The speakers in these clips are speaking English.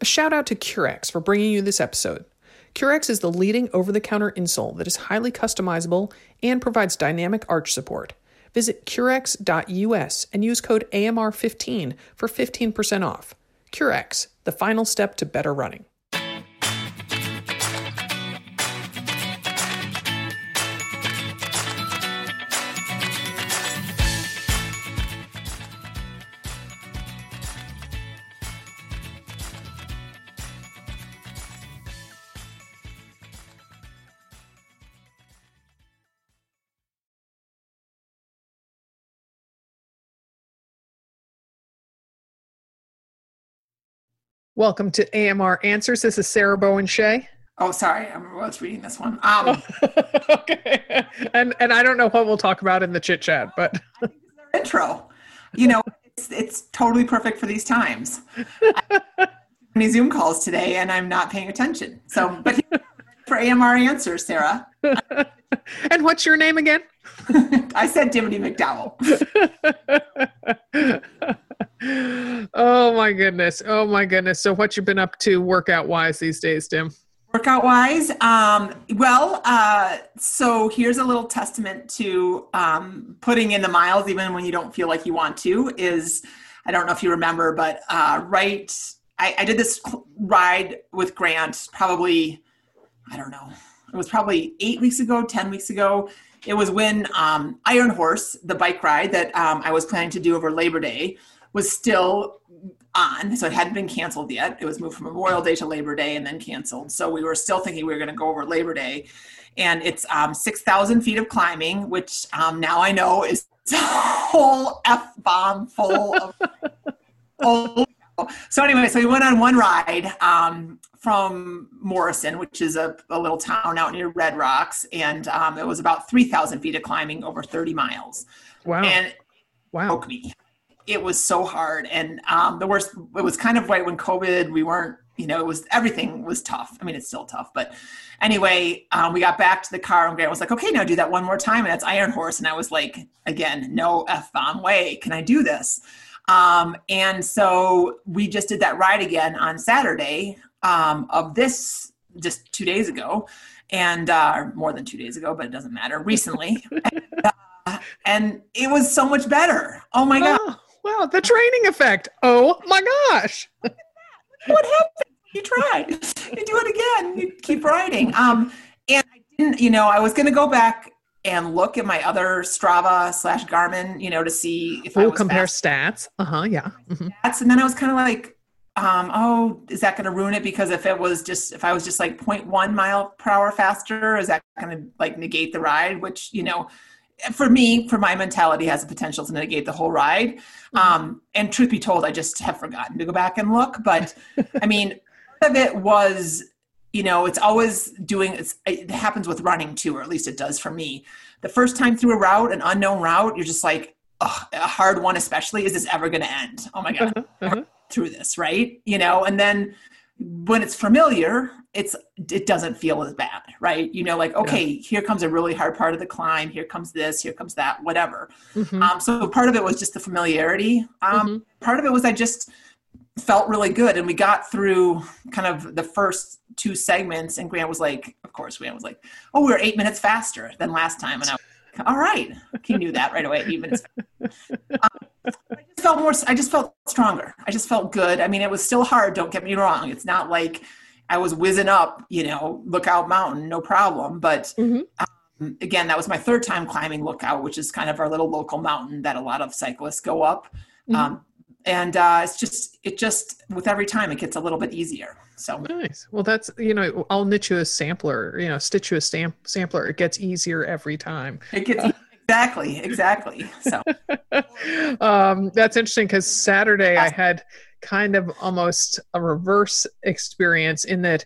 A shout out to Currex for bringing you this episode. Currex is the leading over the counter insole that is highly customizable and provides dynamic arch support. Visit currex.us and use code AMR15 for 15% off. Currex, the final step to better running. Welcome to AMR Answers. This is Sarah Bowen Shea. Oh, sorry, I was reading this one. Um, okay, and and I don't know what we'll talk about in the chit chat, but intro. You know, it's, it's totally perfect for these times. many Zoom calls today, and I'm not paying attention. So, but for AMR Answers, Sarah. and what's your name again? I said Dimity McDowell oh my goodness. Oh my goodness. So what you've been up to workout wise these days, Dim? Workout wise, um, well, uh, so here's a little testament to um, putting in the miles even when you don't feel like you want to. Is I don't know if you remember, but uh, right, I, I did this ride with Grant probably, I don't know, it was probably eight weeks ago, ten weeks ago. It was when um, Iron Horse, the bike ride that um, I was planning to do over Labor Day, was still on. So it hadn't been canceled yet. It was moved from Memorial Day to Labor Day and then canceled. So we were still thinking we were going to go over Labor Day. And it's um, 6,000 feet of climbing, which um, now I know is a whole F bomb full of. oh. So anyway, so we went on one ride um, from Morrison, which is a, a, little town out near Red Rocks, and um, it was about 3,000 feet of climbing over 30 miles. Wow! And wow, broke me it was so hard. And um, the worst, it was kind of right when COVID, we weren't, you know, it was everything was tough. I mean, it's still tough, but anyway, um, we got back to the car and Grant was like, okay, now do that one more time. And that's Iron Horse. And I was like, again, no F bomb way. Can I do this? Um, and so we just did that ride again on Saturday um, of this just two days ago and uh, more than two days ago, but it doesn't matter recently. and, uh, and, it was so much better. Oh my God. Wow, the training effect. Oh my gosh. what happened? You tried. You do it again. You keep writing. Um, and I didn't, you know, I was going to go back and look at my other Strava slash Garmin, you know, to see if we'll I compare fast. stats. Uh huh. Yeah. Mm-hmm. Stats, and then I was kind of like, um, oh, is that going to ruin it? Because if it was just, if I was just like 0.1 mile per hour faster, is that going to like negate the ride? Which, you know, for me, for my mentality, has the potential to negate the whole ride. Mm-hmm. Um, and truth be told, I just have forgotten to go back and look. But I mean, part of it was, you know, it's always doing. It's, it happens with running too, or at least it does for me. The first time through a route, an unknown route, you're just like, a hard one, especially. Is this ever going to end? Oh my god, uh-huh, uh-huh. through this, right? You know, and then when it's familiar it's it doesn't feel as bad right you know like okay yeah. here comes a really hard part of the climb here comes this here comes that whatever mm-hmm. um, so part of it was just the familiarity um, mm-hmm. part of it was i just felt really good and we got through kind of the first two segments and grant was like of course grant was like oh we are eight minutes faster than last time and i all right he knew that right away even um, I just felt more I just felt stronger. I just felt good. I mean, it was still hard, don't get me wrong. It's not like I was whizzing up, you know, Lookout Mountain, no problem. But mm-hmm. um, again, that was my third time climbing Lookout, which is kind of our little local mountain that a lot of cyclists go up. Mm-hmm. Um, and uh, it's just, it just, with every time, it gets a little bit easier. So nice. Well, that's you know, I'll knit you a sampler. You know, stitch you a stamp sampler. It gets easier every time. It gets. Uh, exactly exactly so um, that's interesting because saturday i had kind of almost a reverse experience in that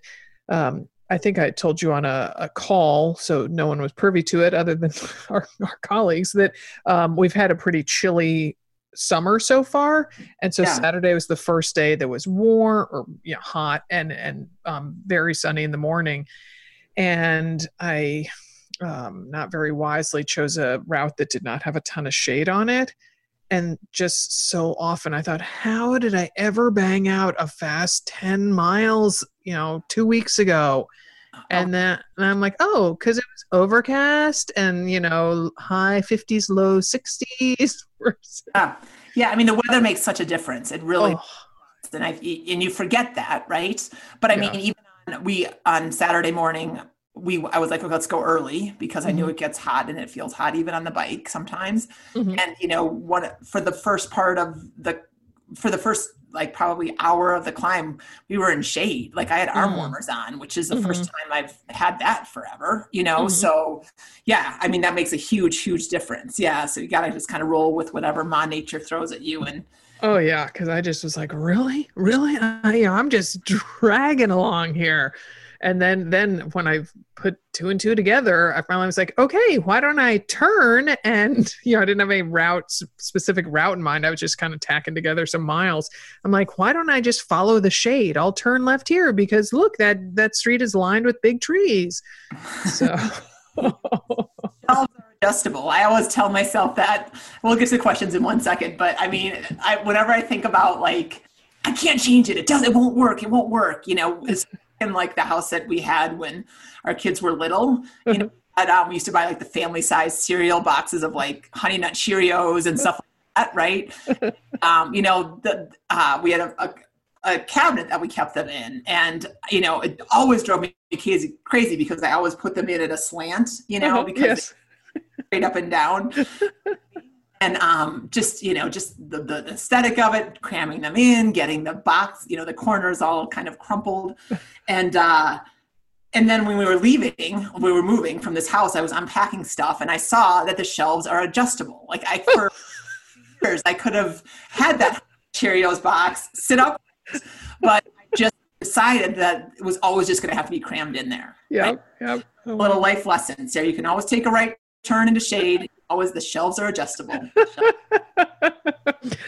um, I think I told you on a, a, call, so no one was privy to it other than our, our colleagues, that um, we've had a pretty chilly summer so far. And so yeah. Saturday was the first day that was warm or you know, hot and, and um, very sunny in the morning. And I, um, not very wisely, chose a route that did not have a ton of shade on it and just so often I thought, how did I ever bang out a fast 10 miles, you know, two weeks ago? And then and I'm like, oh, because it was overcast and, you know, high 50s, low 60s. yeah. yeah. I mean, the weather makes such a difference. It really, oh. and, I, and you forget that, right? But I yeah. mean, even on, we, on Saturday morning, we I was like, well, let's go early because I knew mm-hmm. it gets hot and it feels hot even on the bike sometimes. Mm-hmm. And you know, what for the first part of the for the first like probably hour of the climb, we were in shade. Like I had arm mm-hmm. warmers on, which is the mm-hmm. first time I've had that forever, you know? Mm-hmm. So yeah, I mean, that makes a huge, huge difference. Yeah. So you got to just kind of roll with whatever Ma nature throws at you. And oh yeah. Cause I just was like, really, really? I, you know, I'm just dragging along here and then then when i put two and two together i finally was like okay why don't i turn and you know i didn't have a route specific route in mind i was just kind of tacking together some miles i'm like why don't i just follow the shade i'll turn left here because look that that street is lined with big trees so adjustable. I always tell myself that. We'll get to the questions in one second, but I mean, I, whenever I think about like, I can't change it. It doesn't. It won't work. It won't work. You know, in like the house that we had when our kids were little. You know, and, um, we used to buy like the family size cereal boxes of like Honey Nut Cheerios and stuff like that, right? um, you know, the uh, we had a, a, a, cabinet that we kept them in, and you know, it always drove me crazy, crazy because I always put them in at a slant, you know, uh-huh, because yes. straight up and down. and um, just you know just the, the aesthetic of it cramming them in getting the box you know the corners all kind of crumpled. And uh, and then when we were leaving we were moving from this house i was unpacking stuff and i saw that the shelves are adjustable. Like i for years i could have had that cheerios box sit up but I just decided that it was always just going to have to be crammed in there. Yeah right? yep. a little life lesson so you can always take a right turn into shade always the shelves are adjustable.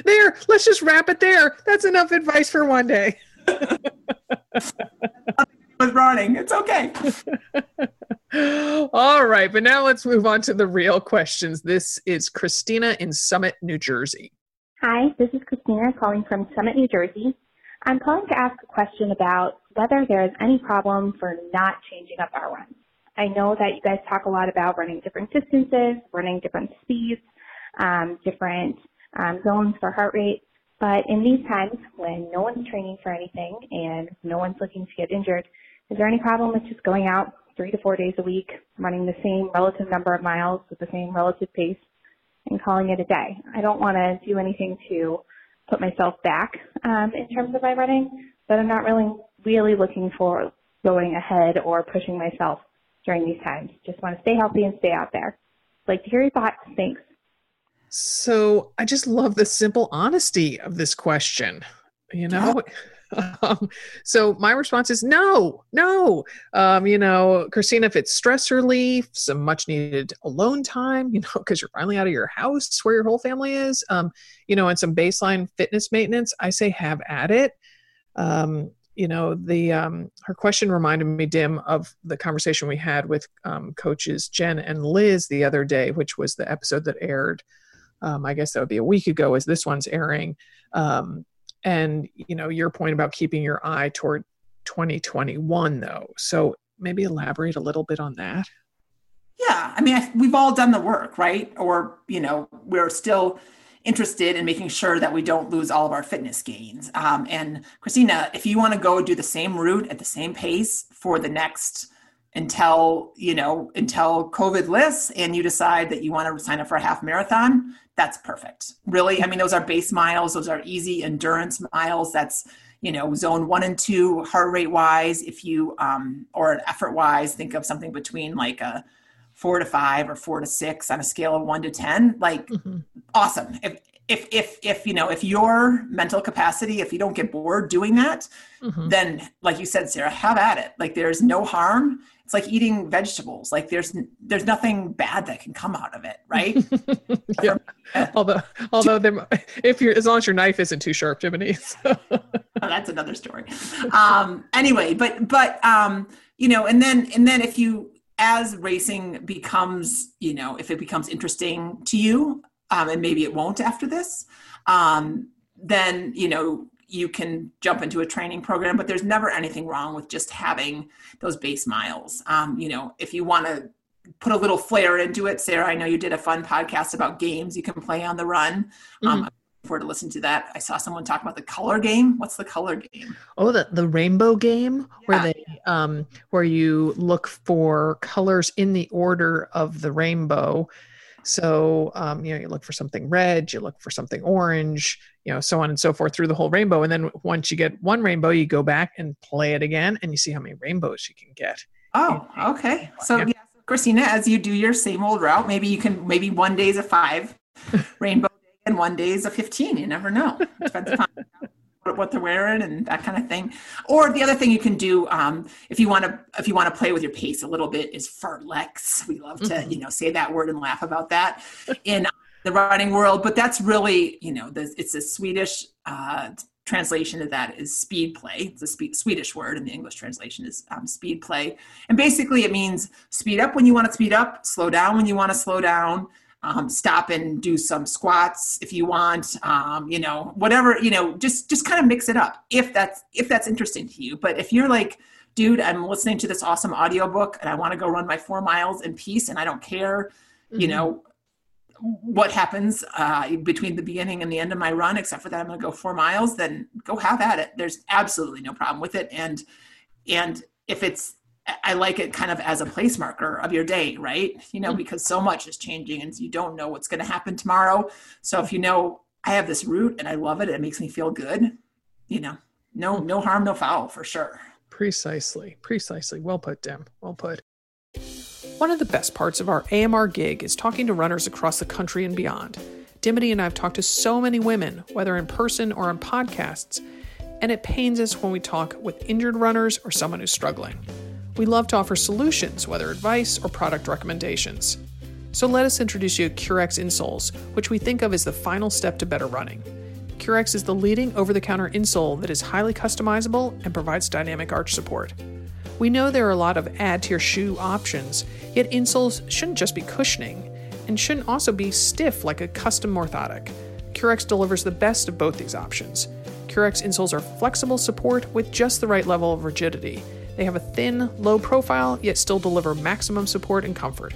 there, let's just wrap it there. That's enough advice for one day. with running, it's okay. All right, but now let's move on to the real questions. This is Christina in Summit, New Jersey. Hi, this is Christina calling from Summit, New Jersey. I'm calling to ask a question about whether there is any problem for not changing up our runs. I know that you guys talk a lot about running different distances, running different speeds, um, different um, zones for heart rate. But in these times when no one's training for anything and no one's looking to get injured, is there any problem with just going out three to four days a week, running the same relative number of miles with the same relative pace and calling it a day? I don't want to do anything to put myself back um, in terms of my running, but I'm not really really looking for going ahead or pushing myself during these times. Just want to stay healthy and stay out there. Like to hear your thoughts. Thanks. So I just love the simple honesty of this question. You know, yeah. um, so my response is no, no. Um, you know, Christina, if it's stress relief, some much needed alone time, you know, because you're finally out of your house where your whole family is, um, you know, and some baseline fitness maintenance, I say have at it. Um, you know the um, her question reminded me dim of the conversation we had with um, coaches jen and liz the other day which was the episode that aired um, i guess that would be a week ago as this one's airing. Um, and you know your point about keeping your eye toward 2021 though. So maybe elaborate a little bit on that. Yeah i mean we've all done the work right? Or you know we're still interested in making sure that we don't lose all of our fitness gains. Um, and Christina, if you want to go do the same route at the same pace for the next until you know until covid lists and you decide that you want to sign up for a half marathon that's perfect really i mean those are base miles those are easy endurance miles that's you know zone one and two heart rate wise if you um or effort wise think of something between like a four to five or four to six on a scale of one to ten like mm-hmm. awesome if if if if you know if your mental capacity if you don't get bored doing that mm-hmm. then like you said sarah have at it like there's no harm it's like eating vegetables like there's there's nothing bad that can come out of it right yeah. although although if you're as long as your knife isn't too sharp jiminy so. oh, that's another story um anyway but but um you know and then and then if you as racing becomes, you know, if it becomes interesting to you, um, and maybe it won't after this, um, then you know you can jump into a training program. But there's never anything wrong with just having those base miles. Um, you know, if you want to put a little flair into it, Sarah, I know you did a fun podcast about games you can play on the run. Um, forward to listen to that. I saw someone talk about the color game. What's the color game? Oh, the the rainbow game yeah. where they um where you look for colors in the order of the rainbow. So um, you know, you look for something red, you look for something orange, you know, so on and so forth through the whole rainbow. And then once you get one rainbow, you go back and play it again, and you see how many rainbows you can get. Oh, okay. So yeah. yeah Christina, as you do your same old route, maybe you can maybe one day is a five rainbow and one day is a 15 you never know depends upon what they're wearing and that kind of thing or the other thing you can do um, if you want to if you want to play with your pace a little bit is fartlek. we love to mm-hmm. you know say that word and laugh about that in the running world but that's really you know the, it's a swedish uh, translation of that is speed play it's a speed, swedish word and the english translation is um, speed play and basically it means speed up when you want to speed up slow down when you want to slow down um, stop and do some squats if you want um, you know whatever you know just just kind of mix it up if that's if that's interesting to you. But if you're like dude i'm listening to this awesome audiobook and i want to go run my four miles in peace and i don't care mm-hmm. you know what happens uh, between the beginning and the end of my run except for that i'm going to go four miles then go have at it. There's absolutely no problem with it. And and if it's I like it kind of as a place marker of your day, right? You know, mm-hmm. because so much is changing and you don't know what's going to happen tomorrow. So if you know I have this route and I love it, it makes me feel good, you know, no no harm, no foul for sure. Precisely. Precisely. Well put, Dim. Well put. One of the best parts of our AMR gig is talking to runners across the country and beyond. Dimity and I have talked to so many women, whether in person or on podcasts, and it pains us when we talk with injured runners or someone who's struggling. We love to offer solutions, whether advice or product recommendations. So let us introduce you to Currex insoles, which we think of as the final step to better running. Currex is the leading over the counter insole that is highly customizable and provides dynamic arch support. We know there are a lot of add to your shoe options, yet insoles shouldn't just be cushioning and shouldn't also be stiff like a custom orthotic. Currex delivers the best of both these options. Currex insoles are flexible support with just the right level of rigidity they have a thin, low profile, yet still deliver maximum support and comfort.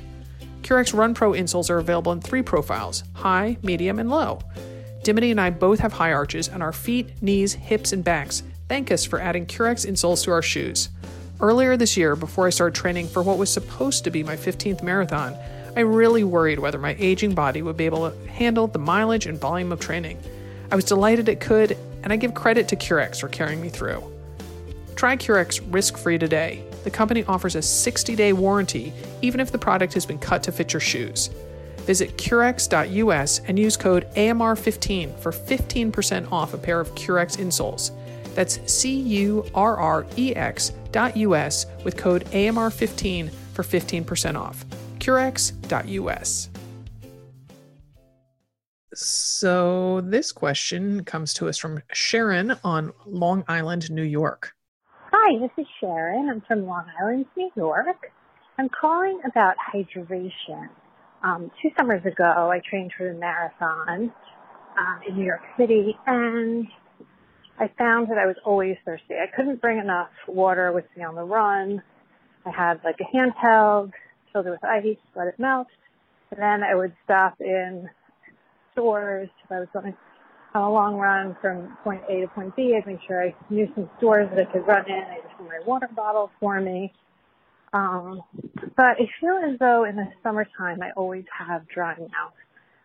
Currex Run Pro insoles are available in three profiles high, medium, and low. Dimity and I both have high arches, and our feet, knees, hips, and backs thank us for adding Currex insoles to our shoes. Earlier this year, before I started training for what was supposed to be my 15th marathon, I really worried whether my aging body would be able to handle the mileage and volume of training. I was delighted it could, and I give credit to Currex for carrying me through. Try Currex risk free today. The company offers a 60 day warranty, even if the product has been cut to fit your shoes. Visit Currex.us and use code AMR15 for 15% off a pair of Currex insoles. That's C U R R E X dot US with code AMR15 for 15% off. Currex.us. So, this question comes to us from Sharon on Long Island, New York. Hi, this is Sharon. I'm from Long Island, New York. I'm calling about hydration. Um, two summers ago, I trained for the marathon um, in New York City, and I found that I was always thirsty. I couldn't bring enough water with me on the run. I had like a handheld, filled it with ice, let it melt, and then I would stop in stores if I was going on a long run from point A to point B. I'd make sure I knew some stores that I could run in. I just had my water bottle for me. Um, but I feel as though in the summertime I always have dry mouth.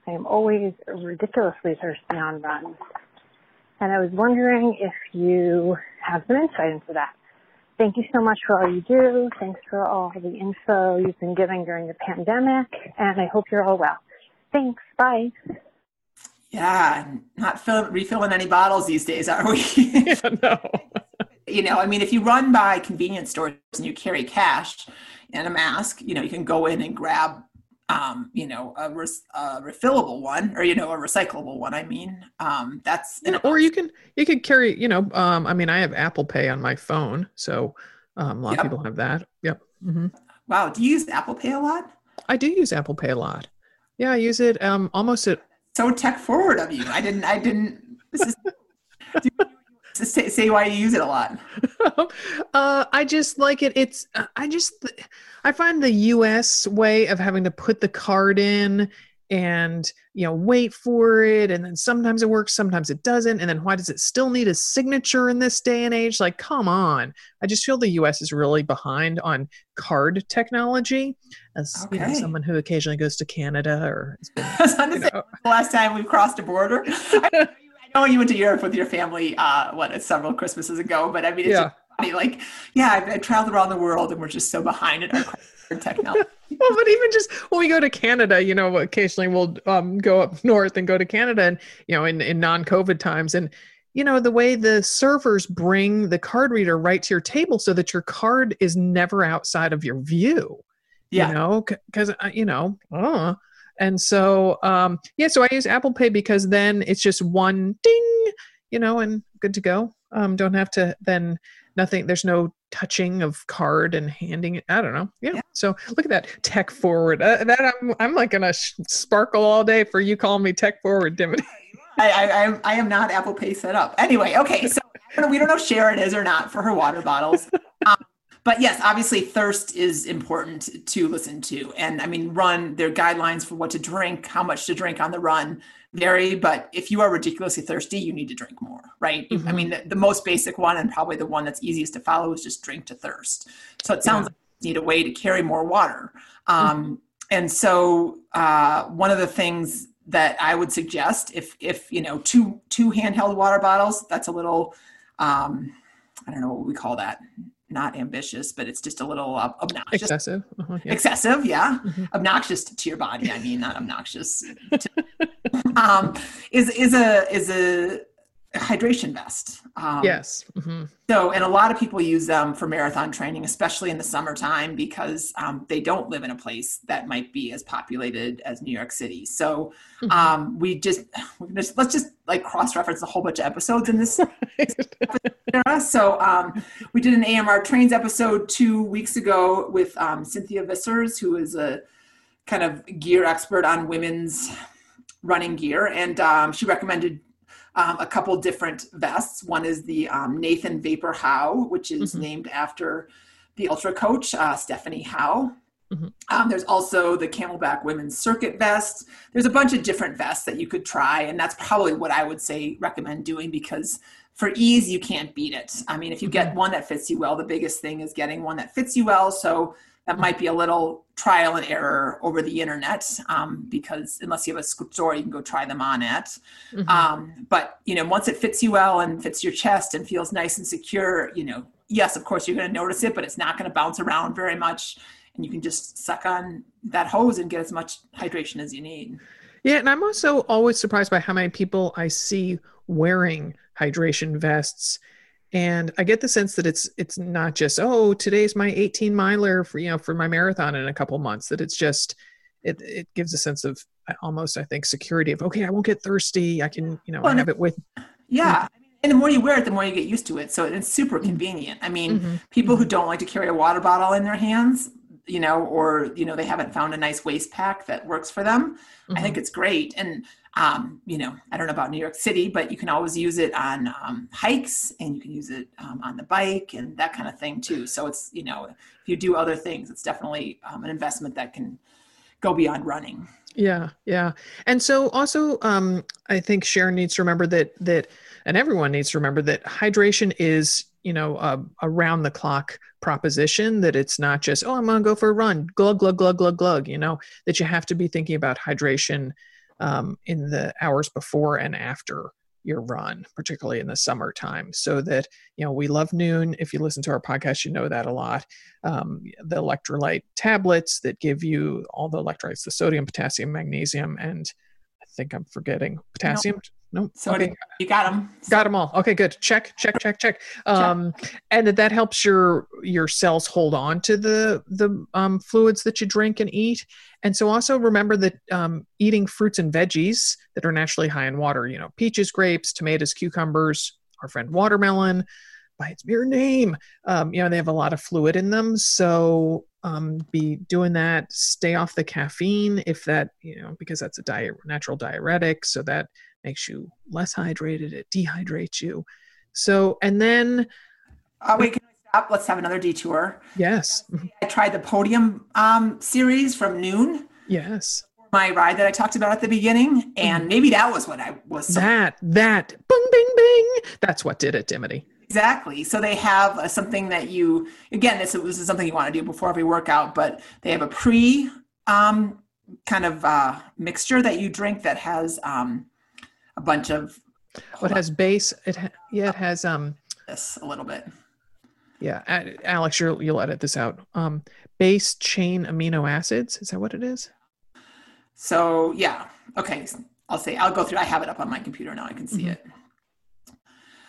I am always ridiculously thirsty on runs. And I was wondering if you have some insight into that. Thank you so much for all you do. Thanks for all the info you've been giving during the pandemic. And I hope you're all well. Thanks. Bye. Yeah, not fill, refilling any bottles these days, are we? yeah, no. you know, I mean, if you run by convenience stores and you carry cash and a mask, you know, you can go in and grab, um, you know, a, res- a, refillable one or you know a recyclable one. I mean, um, that's yeah, or you can you can carry, you know, um, I mean, I have Apple Pay on my phone, so um, a lot yep. of people have that. Yep. Mm-hmm. Wow, do you use Apple Pay a lot? I do use Apple Pay a lot. Yeah, I use it um, almost at so tech forward of you. I didn't. I didn't. Say, say why you use it a lot. uh, I just like it. It's. I just. I find the U.S. way of having to put the card in and you know wait for it and then sometimes it works sometimes it doesn't and then why does it still need a signature in this day and age like come on i just feel the us is really behind on card technology as okay. you know, someone who occasionally goes to canada or been, the last time we crossed a border I, know you went to europe with your family uh what several christmases ago but i mean it's yeah. funny like yeah I've, I've traveled around the world and we're just so behind in our card technology well, but even just when we go to Canada, you know, occasionally we'll um, go up north and go to Canada, and you know, in in non-COVID times, and you know, the way the servers bring the card reader right to your table so that your card is never outside of your view. Yeah. You know, because uh, you know, uh, and so um, yeah, so I use Apple Pay because then it's just one ding, you know, and good to go. Um, don't have to then nothing. There's no touching of card and handing it. I don't know. Yeah. yeah. So look at that tech forward. Uh, that I'm I'm like gonna sh- sparkle all day for you calling me tech forward, Dimity. I, I I am not Apple Pay set up. Anyway, okay. So we don't know if Sharon is or not for her water bottles. Um, but yes, obviously thirst is important to listen to. And I mean, run, there are guidelines for what to drink, how much to drink on the run vary. But if you are ridiculously thirsty, you need to drink more, right? Mm-hmm. I mean, the, the, most basic one and probably the one that's easiest to follow is just drink to thirst. So it sounds yeah. like you need a way to carry more water. Um, mm-hmm. And so uh, one of the things that I would suggest if, if, you know, two, two handheld water bottles, that's a little, um, I don't know what we call that not ambitious, but it's just a little uh, obnoxious. Excessive. Uh-huh, yeah. Excessive, yeah. Mm-hmm. Obnoxious to your body. I mean, not obnoxious. To, um, is is a is a hydration vest. Um, yes. Mm-hmm. So, and a lot of people use them for marathon training, especially in the summertime, because um, they don't live in a place that might be as populated as New York City. So, mm-hmm. um, we just, just, let's just like cross reference a whole bunch of episodes in this. so, um, we did an AMR Trains episode two weeks ago with um, Cynthia Vissers, who is a kind of gear expert on women's running gear, and um, she recommended um, a couple different vests. One is the um, Nathan Vapor Howe, which is mm-hmm. named after the ultra coach, uh, Stephanie Howe. Mm-hmm. Um, there's also the CamelBak Women's Circuit vest. There's a bunch of different vests that you could try, and that's probably what I would say recommend doing because for ease, you can't beat it. I mean, if you get mm-hmm. one that fits you well, the biggest thing is getting one that fits you well. So that might be a little trial and error over the internet um, because unless you have a store you can go try them on it mm-hmm. um, but you know once it fits you well and fits your chest and feels nice and secure you know yes of course you're going to notice it but it's not going to bounce around very much and you can just suck on that hose and get as much hydration as you need yeah and i'm also always surprised by how many people i see wearing hydration vests and i get the sense that it's it's not just oh today's my 18 miler for you know for my marathon in a couple months that it's just it, it gives a sense of almost i think security of okay i won't get thirsty i can you know well, have it with yeah and the more you wear it the more you get used to it so it's super mm-hmm. convenient i mean mm-hmm. people who don't like to carry a water bottle in their hands you know or you know they haven't found a nice waist pack that works for them mm-hmm. i think it's great and um, you know, I don't know about New York City, but you can always use it on um, hikes and you can use it um, on the bike and that kind of thing too. So it's, you know, if you do other things, it's definitely um, an investment that can go beyond running. Yeah, yeah. And so also, um, I think Sharon needs to remember that, that, and everyone needs to remember that hydration is, you know, a round the clock proposition that it's not just, oh, I'm going to go for a run, glug, glug, glug, glug, glug, you know, that you have to be thinking about hydration um, in the hours before and after your run, particularly in the summertime. So that, you know, we love Nuun. If you listen to our podcast, you know that a lot. Um, the electrolyte tablets that give you all the electrolytes, the sodium, potassium, magnesium, and I think I'm forgetting potassium. No, so okay. you got them. Got them all. Okay, good. Check, check, check, check. Um, and that, that helps your your cells hold on to the the um, fluids that you drink and eat. And so also remember that um, eating fruits and veggies that are naturally high in water, you know, peaches, grapes, tomatoes, cucumbers, our friend watermelon, by its mere name, um, you know, they have a lot of fluid in them. So um, be doing that. Stay off the caffeine if that, you know, because that's a diet, natural diuretic. So that makes you less hydrated. It dehydrates you. So, and then. Uh, wait, can stop? Let's have another detour. Yes. I tried the podium um, series from Nuun. Yes. My ride that I talked about at the beginning, and mm-hmm. maybe that was what I was. That that bing bing bing. That's what did it, Dimity. Exactly. So they have uh, something that you again. This, this is something you want to do before every workout, but they have a pre um, kind of uh, mixture that you drink that has um, a bunch of. What has base? It ha- yeah, it has um. This a little bit. Yeah, Alex, you'll you'll edit this out. Um, base chain amino acids. Is that what it is? So yeah, okay. I'll say I'll go through. I have it up on my computer now. I can see mm-hmm. it.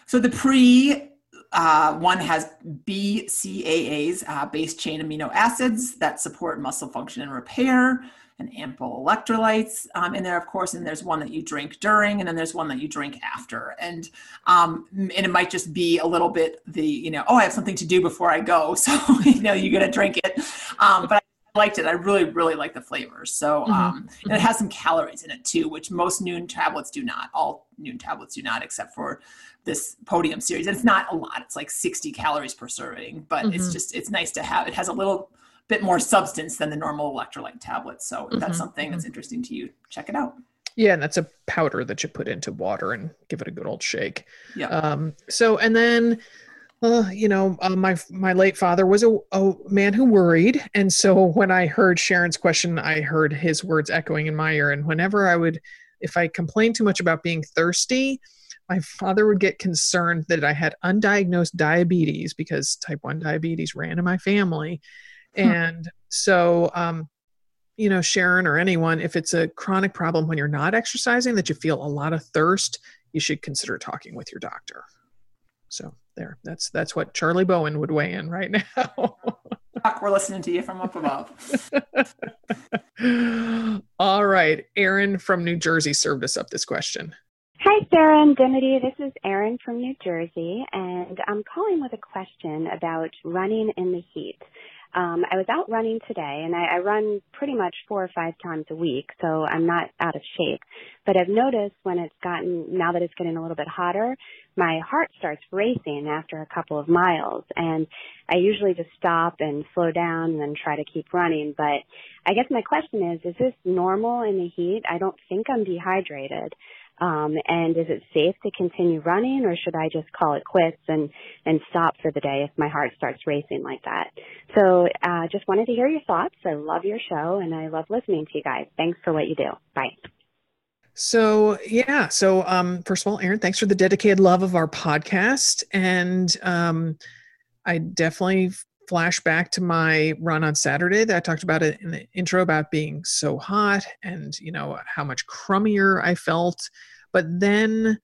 So the pre uh, one has BCAAs, uh, base chain amino acids that support muscle function and repair, and ample electrolytes um, in there, of course. And there's one that you drink during, and then there's one that you drink after. And um, and it might just be a little bit the you know, oh, I have something to do before I go, so you know, you're gonna drink it. Um, but I liked it. I really, really like the flavors. So, mm-hmm. um, and it has some calories in it too, which most Nuun tablets do not. All Nuun tablets do not, except for this podium series. And it's not a lot. It's like 60 calories per serving, but mm-hmm. it's just it's nice to have. It has a little bit more substance than the normal electrolyte tablet. So if mm-hmm. that's something that's mm-hmm. interesting to you, check it out. Yeah, and that's a powder that you put into water and give it a good old shake. Yeah. Um, so and then uh, you know, uh, my my late father was a, a man who worried, and so when I heard Sharon's question, I heard his words echoing in my ear. And whenever I would, if I complained too much about being thirsty, my father would get concerned that I had undiagnosed diabetes because type 1 diabetes ran in my family. And so, um, you know, Sharon or anyone, if it's a chronic problem when you're not exercising, that you feel a lot of thirst, you should consider talking with your doctor. So there, that's that's what Charlie Bowen would weigh in right now. We're listening to you from up above. All right, Erin from New Jersey served us up this question. Hi, Sarah and Dimity. This is Erin from New Jersey, and I'm calling with a question about running in the heat. Um, I was out running today, and I, I run pretty much four or five times a week, so I'm not out of shape. But I've noticed when it's gotten, now that it's getting a little bit hotter, my heart starts racing after a couple of miles, and I usually just stop and slow down and then try to keep running. But I guess my question is, is this normal in the heat? I don't think I'm dehydrated. Um, and is it safe to continue running or should I just call it quits and, and stop for the day if my heart starts racing like that? So, uh, just wanted to hear your thoughts. I love your show and I love listening to you guys. Thanks for what you do. Bye. So yeah, so um, first of all, Erin, thanks for the dedicated love of our podcast, and um, I definitely flash back to my run on Saturday that I talked about it in the intro about being so hot and you know how much crummier I felt. But then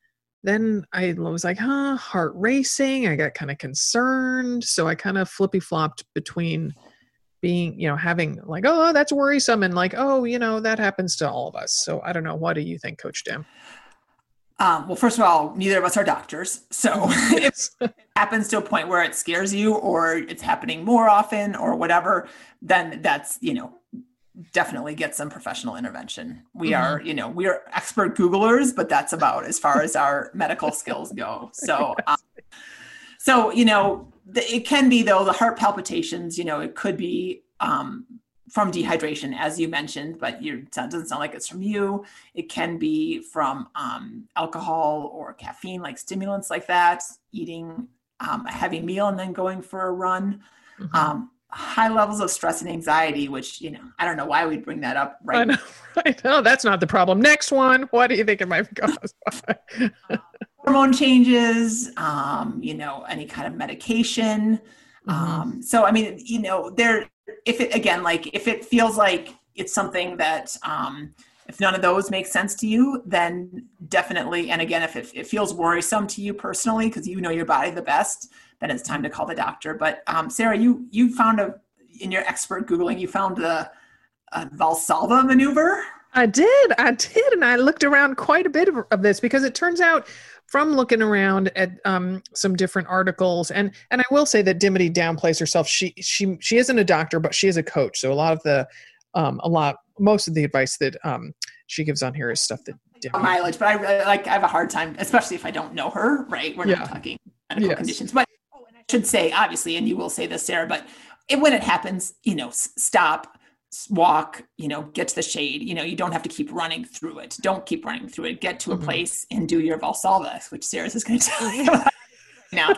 then I was like, huh, heart racing. I got kind of concerned. So I kind of flippy flopped between being, you know, having like, oh, that's worrisome and like, oh, you know, that happens to all of us. So I don't know. What do you think, Coach Dim? Um, well, first of all, neither of us are doctors. So if it happens to a point where it scares you or it's happening more often or whatever, then that's, you know, definitely get some professional intervention. We mm-hmm. are, you know, we are expert Googlers, but that's about as far as our medical skills go. So, um, so, you know, the, it can be though, the heart palpitations, you know, it could be, um, from dehydration, as you mentioned, but you, it doesn't sound like it's from you. It can be from um, alcohol or caffeine, like stimulants like that, eating um, a heavy meal and then going for a run. Mm-hmm. Um, high levels of stress and anxiety, which, you know, I don't know why we'd bring that up right I know, I know that's not the problem. Next one. What do you think it might be caused hormone changes, um, you know, any kind of medication. Mm-hmm. Um, so, I mean, you know, there, if it again like if it feels like it's something that um, if none of those make sense to you then definitely and again if it, it feels worrisome to you personally because you know your body the best then it's time to call the doctor but um, sarah you you found a in your expert googling you found the valsalva maneuver I did. I did. And I looked around quite a bit of, of, this because it turns out from looking around at um, some different articles, and and I will say that Dimity downplays herself. She she she isn't a doctor, but she is a coach. So a lot of the um, a lot most of the advice that um, she gives on here is stuff that Dimity. mileage. But I really like I have a hard time, especially if I don't know her. Right, we're yeah. not talking medical yes. conditions, but oh, and I should say obviously, and you will say this, Sarah, but it, when it happens, you know, stop walk you know get to the shade you know you don't have to keep running through it. Don't keep running through it. Get to a mm-hmm. place and do your valsalva which sarah's is going to tell you now.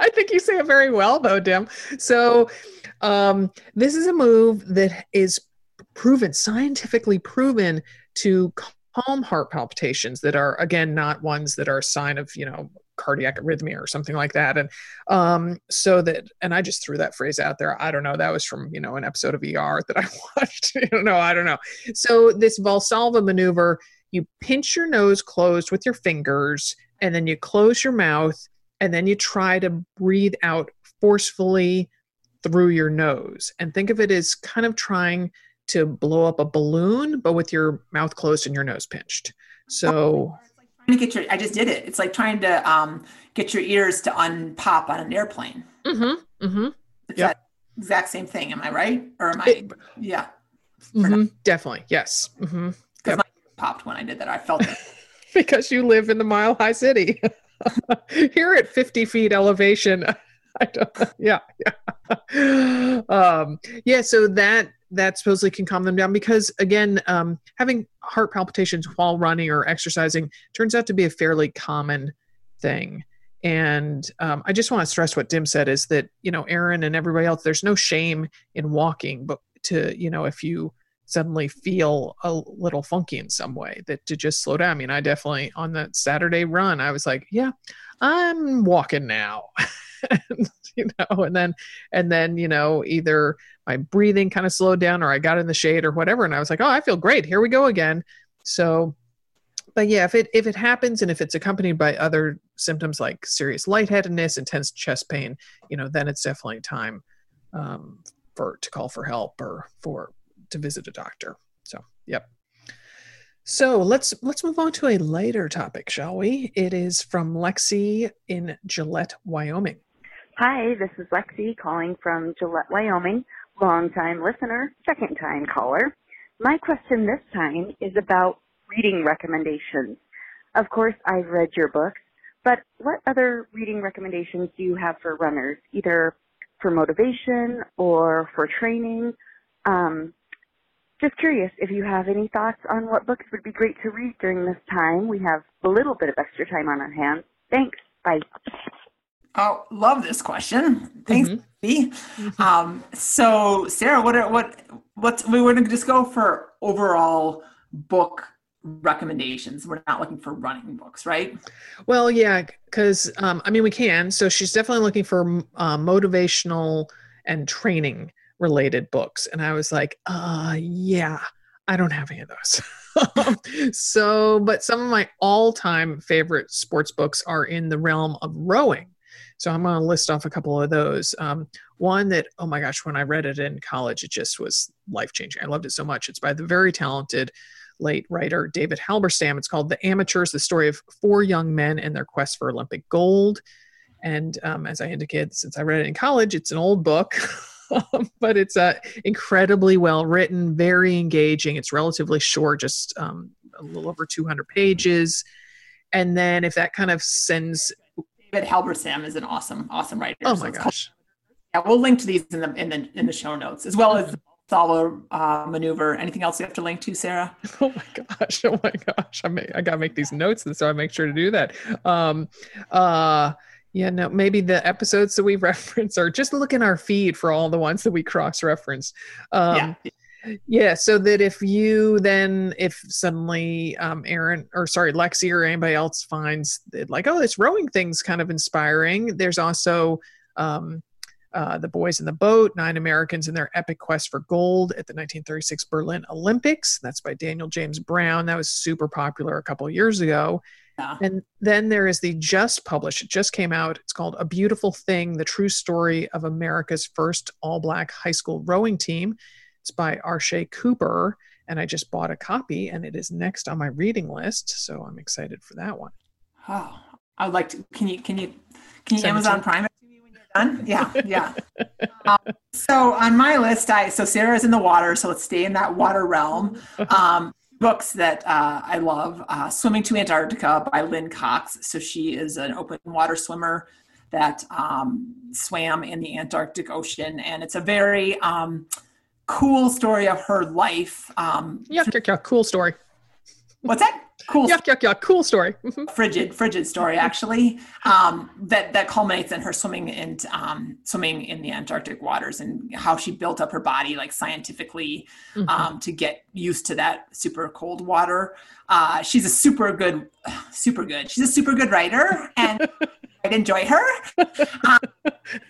I think you say it very well though dim. So um, this is a move that is proven scientifically proven to calm heart palpitations that are again not ones that are a sign of you know cardiac arrhythmia or something like that. And um so that and i just threw that phrase out there. I don't know. That was from you know an episode of er that i watched. You know. I don't know. So this valsalva maneuver you pinch your nose closed with your fingers and then you close your mouth and then you try to breathe out forcefully through your nose. And think of it as kind of trying to blow up a balloon but with your mouth closed and your nose pinched. So to get your i just did it. It's like trying to um, get your ears to unpop on an airplane. Mm-hmm mm-hmm. It's yep. that exact same thing. Am i right? Or am i it, yeah. mm-hmm, definitely. Yes. Mm-hmm. Because yep. my popped when i did that. I felt it. Because you live in the mile high city. Here at 50 feet elevation. I don't, yeah, yeah. Um, yeah, so that that supposedly can calm them down because again um, having heart palpitations while running or exercising turns out to be a fairly common thing. And um, i just want to stress what dim said is that you know erin and everybody else there's no shame in walking but to you know if you suddenly feel a little funky in some way that to just slow down. I mean i definitely on that saturday run i was like yeah i'm walking now. And, you know and then and then you know either my breathing kind of slowed down or i got in the shade or whatever and i was like oh i feel great. Here we go again. So but yeah if it if it happens and if it's accompanied by other symptoms like serious lightheadedness intense chest pain you know then it's definitely time um, for to call for help or for to visit a doctor. So yep so let's let's move on to a lighter topic, shall we? It is from Lexi in Gillette, Wyoming. Hi, this is Lexi calling from Gillette, Wyoming. Long time listener, second time caller. My question this time is about reading recommendations. Of course, I've read your books, but what other reading recommendations do you have for runners, either for motivation or for training? Um, just curious if you have any thoughts on what books would be great to read during this time. We have a little bit of extra time on our hands. Thanks. Bye. Oh, love this question. Thanks, mm-hmm. Um, so, Sarah, what are what what's we want to just go for overall book recommendations. We're not looking for running books, right? Well, yeah, because um, I mean we can. So she's definitely looking for uh, motivational and training related books, and I was like, uh, yeah, I don't have any of those. so, but some of my all-time favorite sports books are in the realm of rowing. So I'm going to list off a couple of those. Um, one that, oh my gosh, when I read it in college, it just was life changing. I loved it so much. It's by the very talented late writer David Halberstam. It's called The Amateurs, the story of four young men and their quest for Olympic gold. And um, as I indicated, since I read it in college, it's an old book. but it's uh, incredibly well written, very engaging. It's relatively short, just um, a little over 200 pages. And then if that kind of sends David Halberstam is an awesome, awesome writer. Oh my so gosh. yeah, we'll link to these in the in the in the show notes as well as Valsalva uh, maneuver. Anything else you have to link to, Sarah? Oh my gosh! Oh my gosh! I may, I gotta make these notes, and so I make sure to do that. Um, uh, yeah, no, maybe the episodes that we reference or just look in our feed for all the ones that we cross reference. Um, yeah yeah so that if you then if suddenly um erin or sorry lexi or anybody else finds that like oh this rowing thing's kind of inspiring there's also um uh, the boys in the boat nine americans in their epic quest for gold at the 1936 berlin olympics. That's by daniel james brown. That was super popular a couple years ago yeah. and then there is the just published it just came out it's called a beautiful thing the true story of america's first all black high school rowing team it's by Arshay Cooper, and I just bought a copy, and it is next on my reading list. So I'm excited for that one. Oh, I would like to. Can you can you can you Amazon me. Prime it to me when you're done? Yeah, yeah. um, so on my list, I so Sarah's in the water, so let's stay in that water realm. Um, books that uh, I love: uh, "Swimming to Antarctica" by Lynne Cox. So she is an open water swimmer that um, swam in the Antarctic Ocean, and it's a very um, cool story of her life. Um, yuck. Cool story. what's that? Cool Yuck, yuck, yuck. Cool story. Mhm. frigid frigid story actually um, that that culminates in her swimming in um, swimming in the Antarctic waters and how she built up her body like scientifically Mhm. um, to get used to that super cold water. Uh, she's a super good, super good. She's a super good writer, and I'd enjoy her. Um,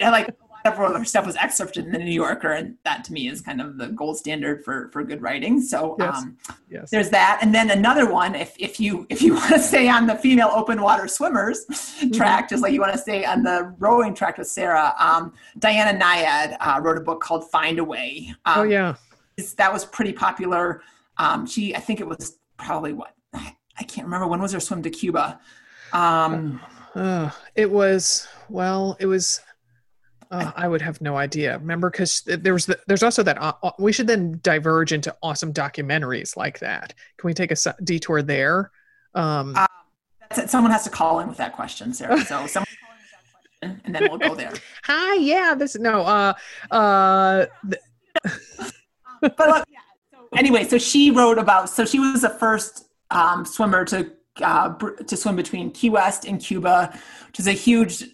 I like a lot of her stuff was excerpted in the New Yorker, and that to me is kind of the gold standard for for good writing. So. Yes. Um, yes. there's that and then another one if, if you if you want to stay on the female open water swimmers Mm-hmm. track just like you want to stay on the rowing track with sarah um, diana nyad uh, wrote a book called find a way um, oh, yeah. that was pretty popular um, she i think it was probably what i can't remember when was her swim to cuba um, Uh, it was well. It was. Uh, I would have no idea. Remember, because there was the, there's also that. Uh, uh, we should then diverge into awesome documentaries like that. Can we take a detour there? Um, Uh, that's it. someone has to call in with that question sarah so someone call in with that question and then we'll go there hi, yeah. This no. Uh, uh, th- but look, yeah. So anyway, so she wrote about. So she was the first um, swimmer to uh, br- to swim between Key West and Cuba, which is a huge.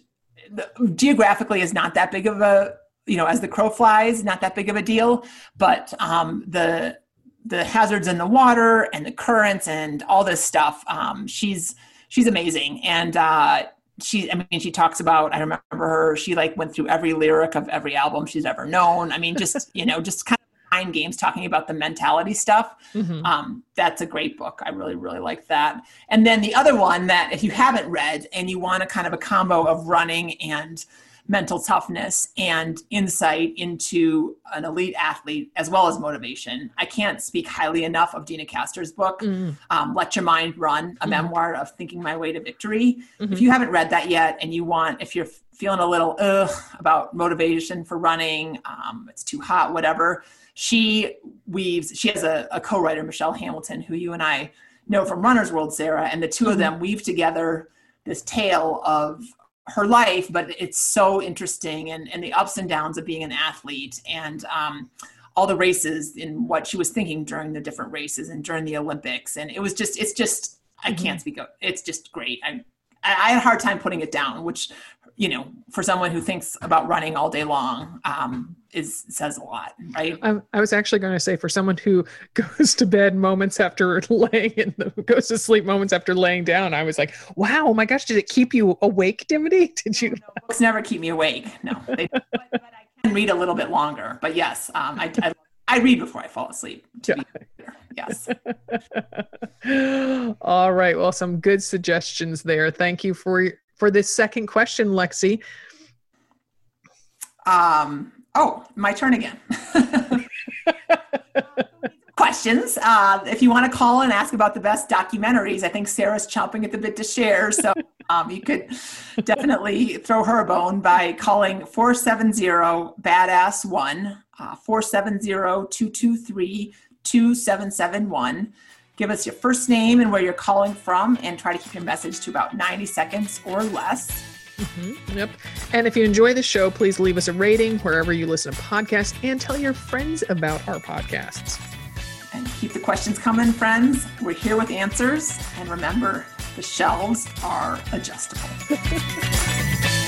Geographically, is not that big of a you know as the crow flies, not that big of a deal. But um, the the hazards in the water and the currents and all this stuff. Um, she's she's amazing and. Uh, she i mean she talks about i remember her she like went through every lyric of every album she's ever known i mean just you know just kind games talking about the mentality stuff mhm. um, that's a great book i really really like that and then the other one that if you haven't read and you want a kind of a combo of running and mental toughness and insight into an elite athlete as well as motivation i can't speak highly enough of Deena Kastor's book Mm, um, let your mind run a Mhm. memoir of thinking my way to victory mhm. if you haven't read that yet and you want if you're feeling a little ugh about motivation for running um, it's too hot whatever she weaves she has a, a co-writer michelle hamilton who you and i know from runners world sarah and the 2 of Mhm. them weave together this tale of her life but it's so interesting and, and the ups and downs of being an athlete and um, all the races and what she was thinking during the different races and during the olympics. And it was just it's just i can't speak of it's just great. I i I had a hard time putting it down which you know for someone who thinks about running all day long um is says a lot right I, I was actually going to say for someone who goes to bed moments after laying in the, goes to sleep moments after laying down, I was like, wow, oh my gosh, did it keep you awake, Dimity? Did you? No, books never keep me awake no they, but, but i can read a little bit longer but yes um i i, I read before i fall asleep to be yes All right. Well, some good suggestions there. Thank you for for this second question, Lexi. Um, oh, my turn again. Questions. Uh, if you want to call and ask about the best documentaries, I think Sarah's chomping at the bit to share. So um, you could definitely throw her a bone by calling 470 Badass 1, uh, 470 223 2771. Give us your first name and where you're calling from, and try to keep your message to about 90 seconds or less. Mhm, Yep. And if you enjoy the show, please leave us a rating wherever you listen to podcasts and tell your friends about our podcasts. And keep the questions coming, friends. We're here with answers. And remember, the shelves are adjustable.